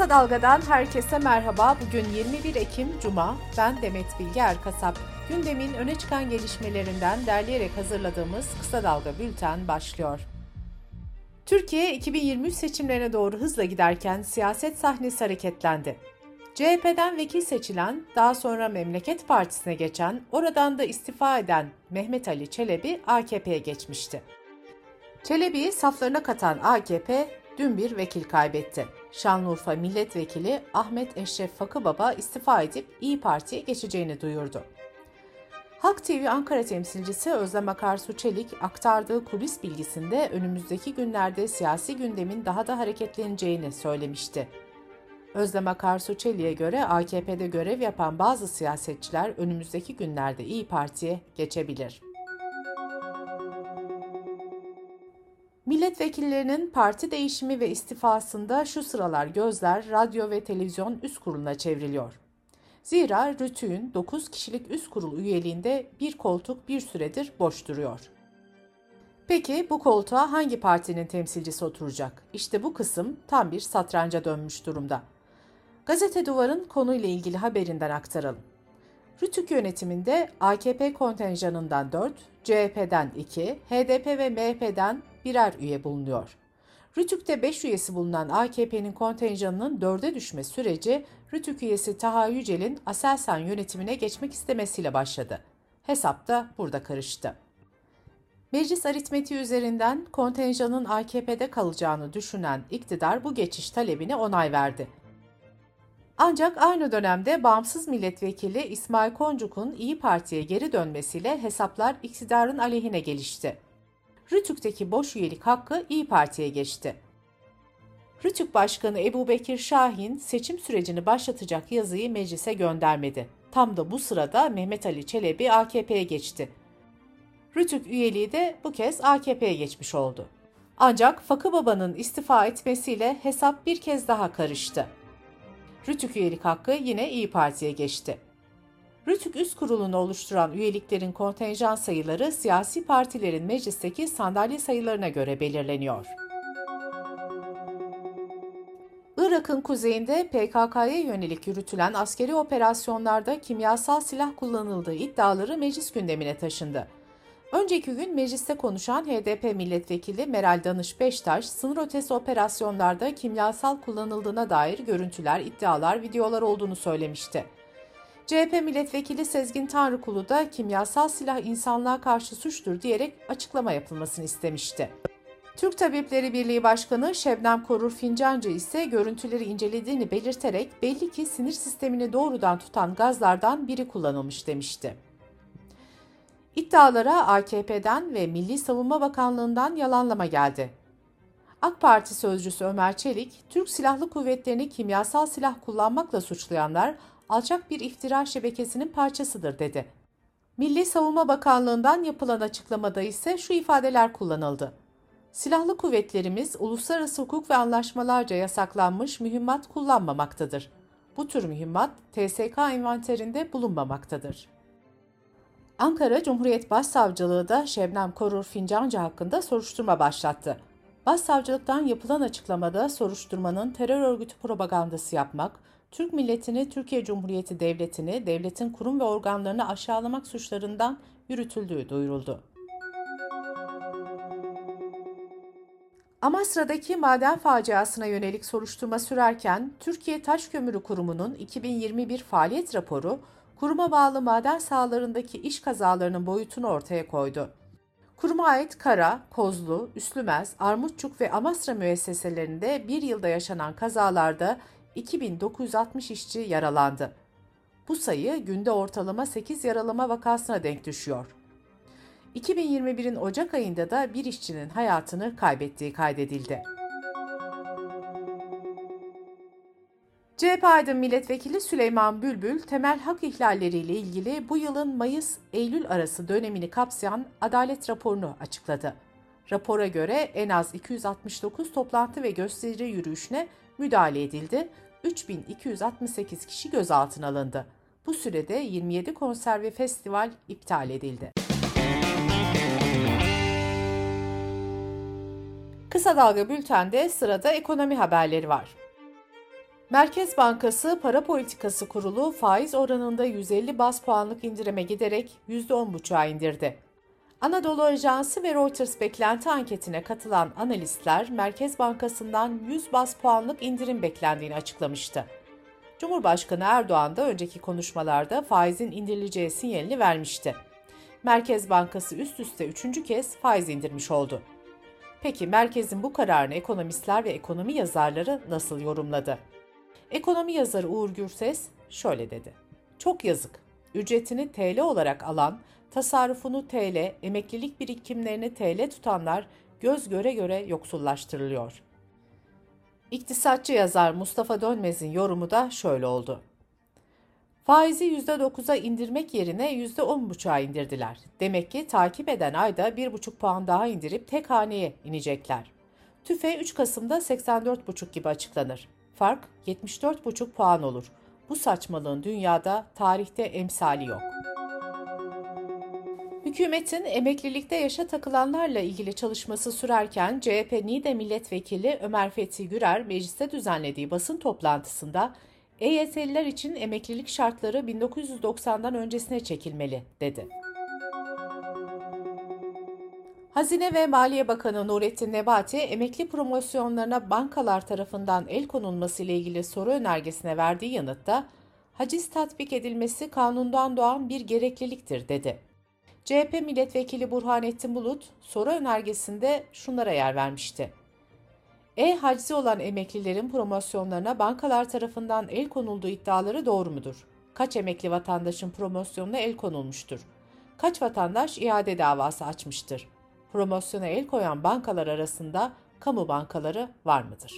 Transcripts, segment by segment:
Kısa Dalga'dan herkese merhaba. Bugün 21 Ekim Cuma. Ben Demet Bilge Erkasap. Gündemin öne çıkan gelişmelerinden derleyerek hazırladığımız Kısa Dalga Bülten başlıyor. Türkiye 2023 seçimlerine doğru hızla giderken siyaset sahnesi hareketlendi. CHP'den vekil seçilen, daha sonra Memleket Partisi'ne geçen, oradan da istifa eden Mehmet Ali Çelebi AKP'ye geçmişti. Çelebi'yi saflarına katan AKP dün bir vekil kaybetti. Şanlıurfa Milletvekili Ahmet Eşref Fakıbaba istifa edip İyi Parti'ye geçeceğini duyurdu. Halk TV Ankara temsilcisi Özlem Akarsu Çelik aktardığı kulis bilgisinde önümüzdeki günlerde siyasi gündemin daha da hareketleneceğini söylemişti. Özlem Akarsu Çelik'e göre AKP'de görev yapan bazı siyasetçiler önümüzdeki günlerde İyi Parti'ye geçebilir. Milletvekillerinin parti değişimi ve istifasında şu sıralar gözler radyo ve televizyon üst kuruluna çevriliyor. Zira Rütü'nün 9 kişilik üst kurul üyeliğinde bir koltuk bir süredir boş duruyor. Peki bu koltuğa hangi partinin temsilcisi oturacak? İşte bu kısım tam bir satranca dönmüş durumda. Gazete Duvar'ın konuyla ilgili haberinden aktaralım. Rütük yönetiminde AKP kontenjanından 4, CHP'den 2, HDP ve MHP'den birer üye bulunuyor. Rütük'te 5 üyesi bulunan AKP'nin kontenjanının 4'e düşme süreci Rütük üyesi Taha Yücel'in Aselsan yönetimine geçmek istemesiyle başladı. Hesap da burada karıştı. Meclis aritmetiği üzerinden kontenjanın AKP'de kalacağını düşünen iktidar bu geçiş talebine onay verdi. Ancak aynı dönemde bağımsız milletvekili İsmail Koncuk'un İyi Parti'ye geri dönmesiyle hesaplar iktidarın aleyhine gelişti. Rütük'teki boş üyelik hakkı İyi Parti'ye geçti. Rütük Başkanı Ebu Bekir Şahin seçim sürecini başlatacak yazıyı meclise göndermedi. Tam da bu sırada Mehmet Ali Çelebi AKP'ye geçti. Rütük üyeliği de bu kez AKP'ye geçmiş oldu. Ancak Fakı Baba'nın istifa etmesiyle hesap bir kez daha karıştı. Rütük üyelik hakkı yine İyi Parti'ye geçti. Rütük Üst Kurulu'nu oluşturan üyeliklerin kontenjan sayıları siyasi partilerin meclisteki sandalye sayılarına göre belirleniyor. Irak'ın kuzeyinde PKK'ya yönelik yürütülen askeri operasyonlarda kimyasal silah kullanıldığı iddiaları meclis gündemine taşındı. Önceki gün mecliste konuşan HDP milletvekili Meral Danış Beştaş, sınır ötesi operasyonlarda kimyasal kullanıldığına dair görüntüler, iddialar, videolar olduğunu söylemişti. CHP milletvekili Sezgin Tanrıkulu da kimyasal silah insanlığa karşı suçtur diyerek açıklama yapılmasını istemişti. Türk Tabipleri Birliği Başkanı Şebnem Korur Fincancı ise görüntüleri incelediğini belirterek belli ki sinir sistemini doğrudan tutan gazlardan biri kullanılmış demişti. İddialara AKP'den ve Milli Savunma Bakanlığı'ndan yalanlama geldi. AK Parti sözcüsü Ömer Çelik, Türk Silahlı Kuvvetleri'ni kimyasal silah kullanmakla suçlayanlar alçak bir iftira şebekesinin parçasıdır dedi. Milli Savunma Bakanlığı'ndan yapılan açıklamada ise şu ifadeler kullanıldı. Silahlı kuvvetlerimiz uluslararası hukuk ve anlaşmalarca yasaklanmış mühimmat kullanmamaktadır. Bu tür mühimmat TSK envanterinde bulunmamaktadır. Ankara Cumhuriyet Başsavcılığı da Şebnem Korur Fincancı hakkında soruşturma başlattı. Başsavcılıktan yapılan açıklamada soruşturmanın terör örgütü propagandası yapmak, Türk milletini, Türkiye Cumhuriyeti Devleti'ni, devletin kurum ve organlarını aşağılamak suçlarından yürütüldüğü duyuruldu. Amasra'daki maden faciasına yönelik soruşturma sürerken Türkiye Taş Kömürü Kurumu'nun 2021 faaliyet raporu kuruma bağlı maden sahalarındaki iş kazalarının boyutunu ortaya koydu. Kuruma ait Kara, Kozlu, Üslümez, Armutçuk ve Amasra müesseselerinde bir yılda yaşanan kazalarda 2960 işçi yaralandı. Bu sayı günde ortalama 8 yaralama vakasına denk düşüyor. 2021'in Ocak ayında da bir işçinin hayatını kaybettiği kaydedildi. CHP Aydın Milletvekili Süleyman Bülbül, temel hak ihlalleriyle ilgili bu yılın Mayıs-Eylül arası dönemini kapsayan adalet raporunu açıkladı. Rapora göre en az 269 toplantı ve gösteri yürüyüşüne müdahale edildi, 3268 kişi gözaltına alındı. Bu sürede 27 konser ve festival iptal edildi. Kısa Dalga Bülten'de sırada ekonomi haberleri var. Merkez Bankası Para Politikası Kurulu faiz oranında 150 bas puanlık indirime giderek %10,5'a indirdi. Anadolu Ajansı ve Reuters beklenti anketine katılan analistler Merkez Bankası'ndan 100 bas puanlık indirim beklendiğini açıklamıştı. Cumhurbaşkanı Erdoğan da önceki konuşmalarda faizin indirileceği sinyalini vermişti. Merkez Bankası üst üste üçüncü kez faiz indirmiş oldu. Peki merkezin bu kararını ekonomistler ve ekonomi yazarları nasıl yorumladı? Ekonomi yazarı Uğur Gürses şöyle dedi. Çok yazık. Ücretini TL olarak alan, tasarrufunu TL, emeklilik birikimlerini TL tutanlar göz göre göre yoksullaştırılıyor. İktisatçı yazar Mustafa Dönmez'in yorumu da şöyle oldu. Faizi %9'a indirmek yerine %10,5'a indirdiler. Demek ki takip eden ayda 1,5 puan daha indirip tek haneye inecekler. TÜFE 3 Kasım'da 84,5 gibi açıklanır. Fark 74,5 puan olur. Bu saçmalığın dünyada, tarihte emsali yok. Hükümetin emeklilikte yaşa takılanlarla ilgili çalışması sürerken CHP NİDE Milletvekili Ömer Fethi Gürer mecliste düzenlediği basın toplantısında EYT'liler için emeklilik şartları 1990'dan öncesine çekilmeli dedi. Hazine ve Maliye Bakanı Nurettin Nebati, emekli promosyonlarına bankalar tarafından el konulması ile ilgili soru önergesine verdiği yanıtta, haciz tatbik edilmesi kanundan doğan bir gerekliliktir dedi. CHP milletvekili Burhanettin Bulut, soru önergesinde şunlara yer vermişti. E-haczi olan emeklilerin promosyonlarına bankalar tarafından el konulduğu iddiaları doğru mudur? Kaç emekli vatandaşın promosyonuna el konulmuştur? Kaç vatandaş iade davası açmıştır? Promosyona el koyan bankalar arasında kamu bankaları var mıdır?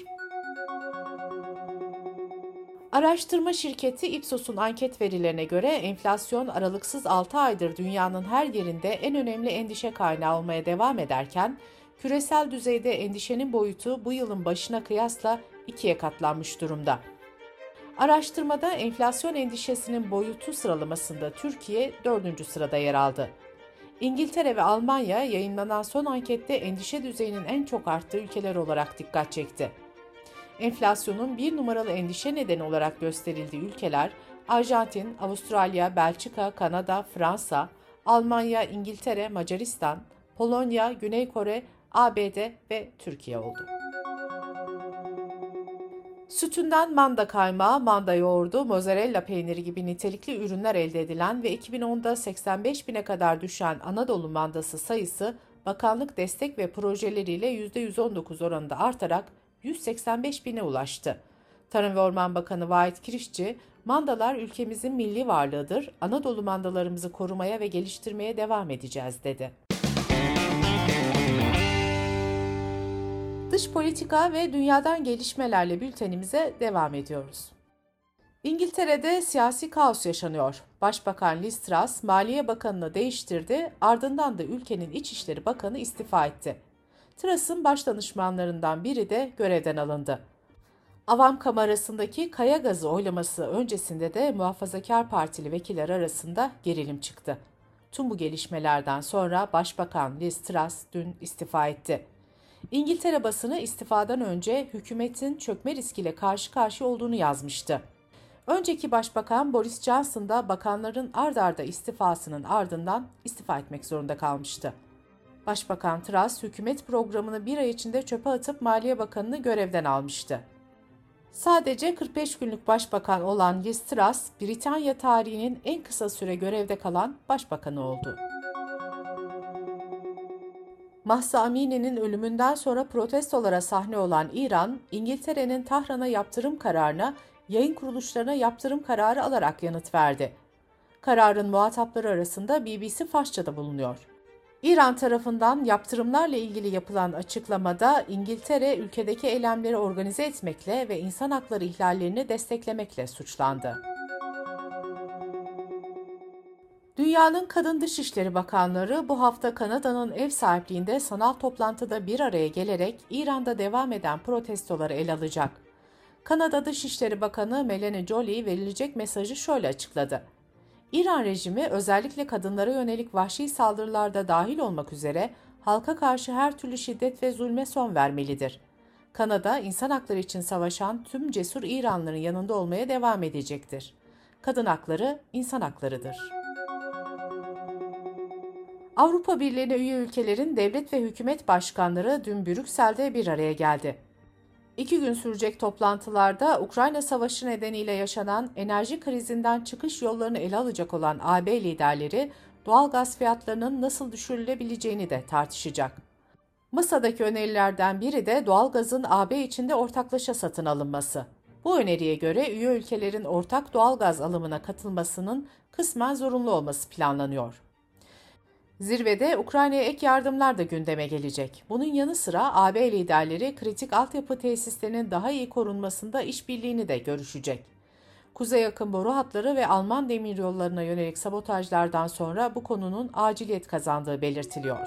Araştırma şirketi Ipsos'un anket verilerine göre enflasyon aralıksız 6 aydır dünyanın her yerinde en önemli endişe kaynağı olmaya devam ederken, küresel düzeyde endişenin boyutu bu yılın başına kıyasla ikiye katlanmış durumda. Araştırmada enflasyon endişesinin boyutu sıralamasında Türkiye 4. sırada yer aldı. İngiltere ve Almanya yayınlanan son ankette endişe düzeyinin en çok arttığı ülkeler olarak dikkat çekti. Enflasyonun bir numaralı endişe nedeni olarak gösterildiği ülkeler Arjantin, Avustralya, Belçika, Kanada, Fransa, Almanya, İngiltere, Macaristan, Polonya, Güney Kore, ABD ve Türkiye oldu. Sütünden manda kaymağı, manda yoğurdu, mozzarella peyniri gibi nitelikli ürünler elde edilen ve 2010'da 85 bine kadar düşen Anadolu mandası sayısı bakanlık destek ve projeleriyle %119 oranında artarak 185 bine ulaştı. Tarım ve Orman Bakanı Vahit Kirişçi, mandalar ülkemizin milli varlığıdır, Anadolu mandalarımızı korumaya ve geliştirmeye devam edeceğiz dedi. Dış politika ve dünyadan gelişmelerle bültenimize devam ediyoruz. İngiltere'de siyasi kaos yaşanıyor. Başbakan Liz Truss Maliye Bakanı'nı değiştirdi, ardından da ülkenin İçişleri Bakanı istifa etti. Truss'ın baş danışmanlarından biri de görevden alındı. Avam Kamerası'ndaki kaya gazı oylaması öncesinde de muhafazakar partili vekiller arasında gerilim çıktı. Tüm bu gelişmelerden sonra Başbakan Liz Truss dün istifa etti. İngiltere basını istifadan önce hükümetin çökme riskiyle karşı karşıya olduğunu yazmıştı. Önceki başbakan Boris Johnson da bakanların ard arda istifasının ardından istifa etmek zorunda kalmıştı. Başbakan Truss hükümet programını bir ay içinde çöpe atıp Maliye Bakanı'nı görevden almıştı. Sadece 45 günlük başbakan olan Liz Truss, Britanya tarihinin en kısa süre görevde kalan başbakanı oldu. Mahsa Amini'nin ölümünden sonra protestolara sahne olan İran, İngiltere'nin Tahran'a yaptırım kararına yayın kuruluşlarına yaptırım kararı alarak yanıt verdi. Kararın muhatapları arasında BBC Farsça'da bulunuyor. İran tarafından yaptırımlarla ilgili yapılan açıklamada İngiltere ülkedeki eylemleri organize etmekle ve insan hakları ihlallerini desteklemekle suçlandı. Dünyanın kadın dışişleri bakanları bu hafta Kanada'nın ev sahipliğinde sanal toplantıda bir araya gelerek İran'da devam eden protestoları ele alacak. Kanada Dışişleri Bakanı Melanie Joly verilecek mesajı şöyle açıkladı. İran rejimi özellikle kadınlara yönelik vahşi saldırılarda dahil olmak üzere halka karşı her türlü şiddet ve zulme son vermelidir. Kanada insan hakları için savaşan tüm cesur İranlıların yanında olmaya devam edecektir. Kadın hakları insan haklarıdır. Avrupa Birliği'ne üye ülkelerin devlet ve hükümet başkanları dün Brüksel'de bir araya geldi. İki gün sürecek toplantılarda Ukrayna Savaşı nedeniyle yaşanan enerji krizinden çıkış yollarını ele alacak olan AB liderleri doğal gaz fiyatlarının nasıl düşürülebileceğini de tartışacak. Masadaki önerilerden biri de doğalgazın AB içinde ortaklaşa satın alınması. Bu öneriye göre üye ülkelerin ortak doğalgaz alımına katılmasının kısmen zorunlu olması planlanıyor. Zirvede Ukrayna'ya ek yardımlar da gündeme gelecek. Bunun yanı sıra AB liderleri kritik altyapı tesislerinin daha iyi korunmasında işbirliğini de görüşecek. Kuzey yakın boru hatları ve Alman demiryollarına yönelik sabotajlardan sonra bu konunun aciliyet kazandığı belirtiliyor.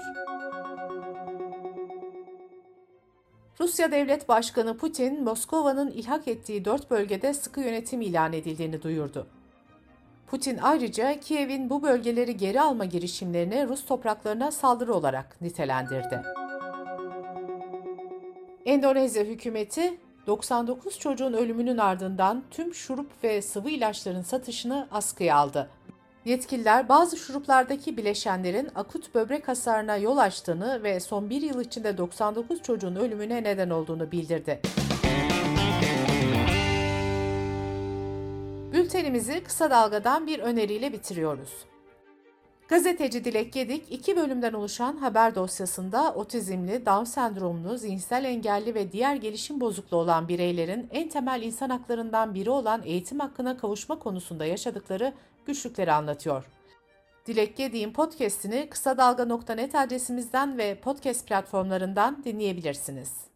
Rusya Devlet Başkanı Putin, Moskova'nın ilhak ettiği dört bölgede sıkı yönetim ilan edildiğini duyurdu. Putin ayrıca Kiev'in bu bölgeleri geri alma girişimlerini Rus topraklarına saldırı olarak nitelendirdi. Endonezya hükümeti 99 çocuğun ölümünün ardından tüm şurup ve sıvı ilaçların satışını askıya aldı. Yetkililer bazı şuruplardaki bileşenlerin akut böbrek hasarına yol açtığını ve son bir yıl içinde 99 çocuğun ölümüne neden olduğunu bildirdi. Bültenimizi kısa dalgadan bir öneriyle bitiriyoruz. Gazeteci Dilek Gedik iki bölümden oluşan haber dosyasında otizmli, Down sendromlu, zihinsel engelli ve diğer gelişim bozukluğu olan bireylerin en temel insan haklarından biri olan eğitim hakkına kavuşma konusunda yaşadıkları güçlükleri anlatıyor. Dilek Gedik'in podcast'ini kısa dalga.net adresimizden ve podcast platformlarından dinleyebilirsiniz.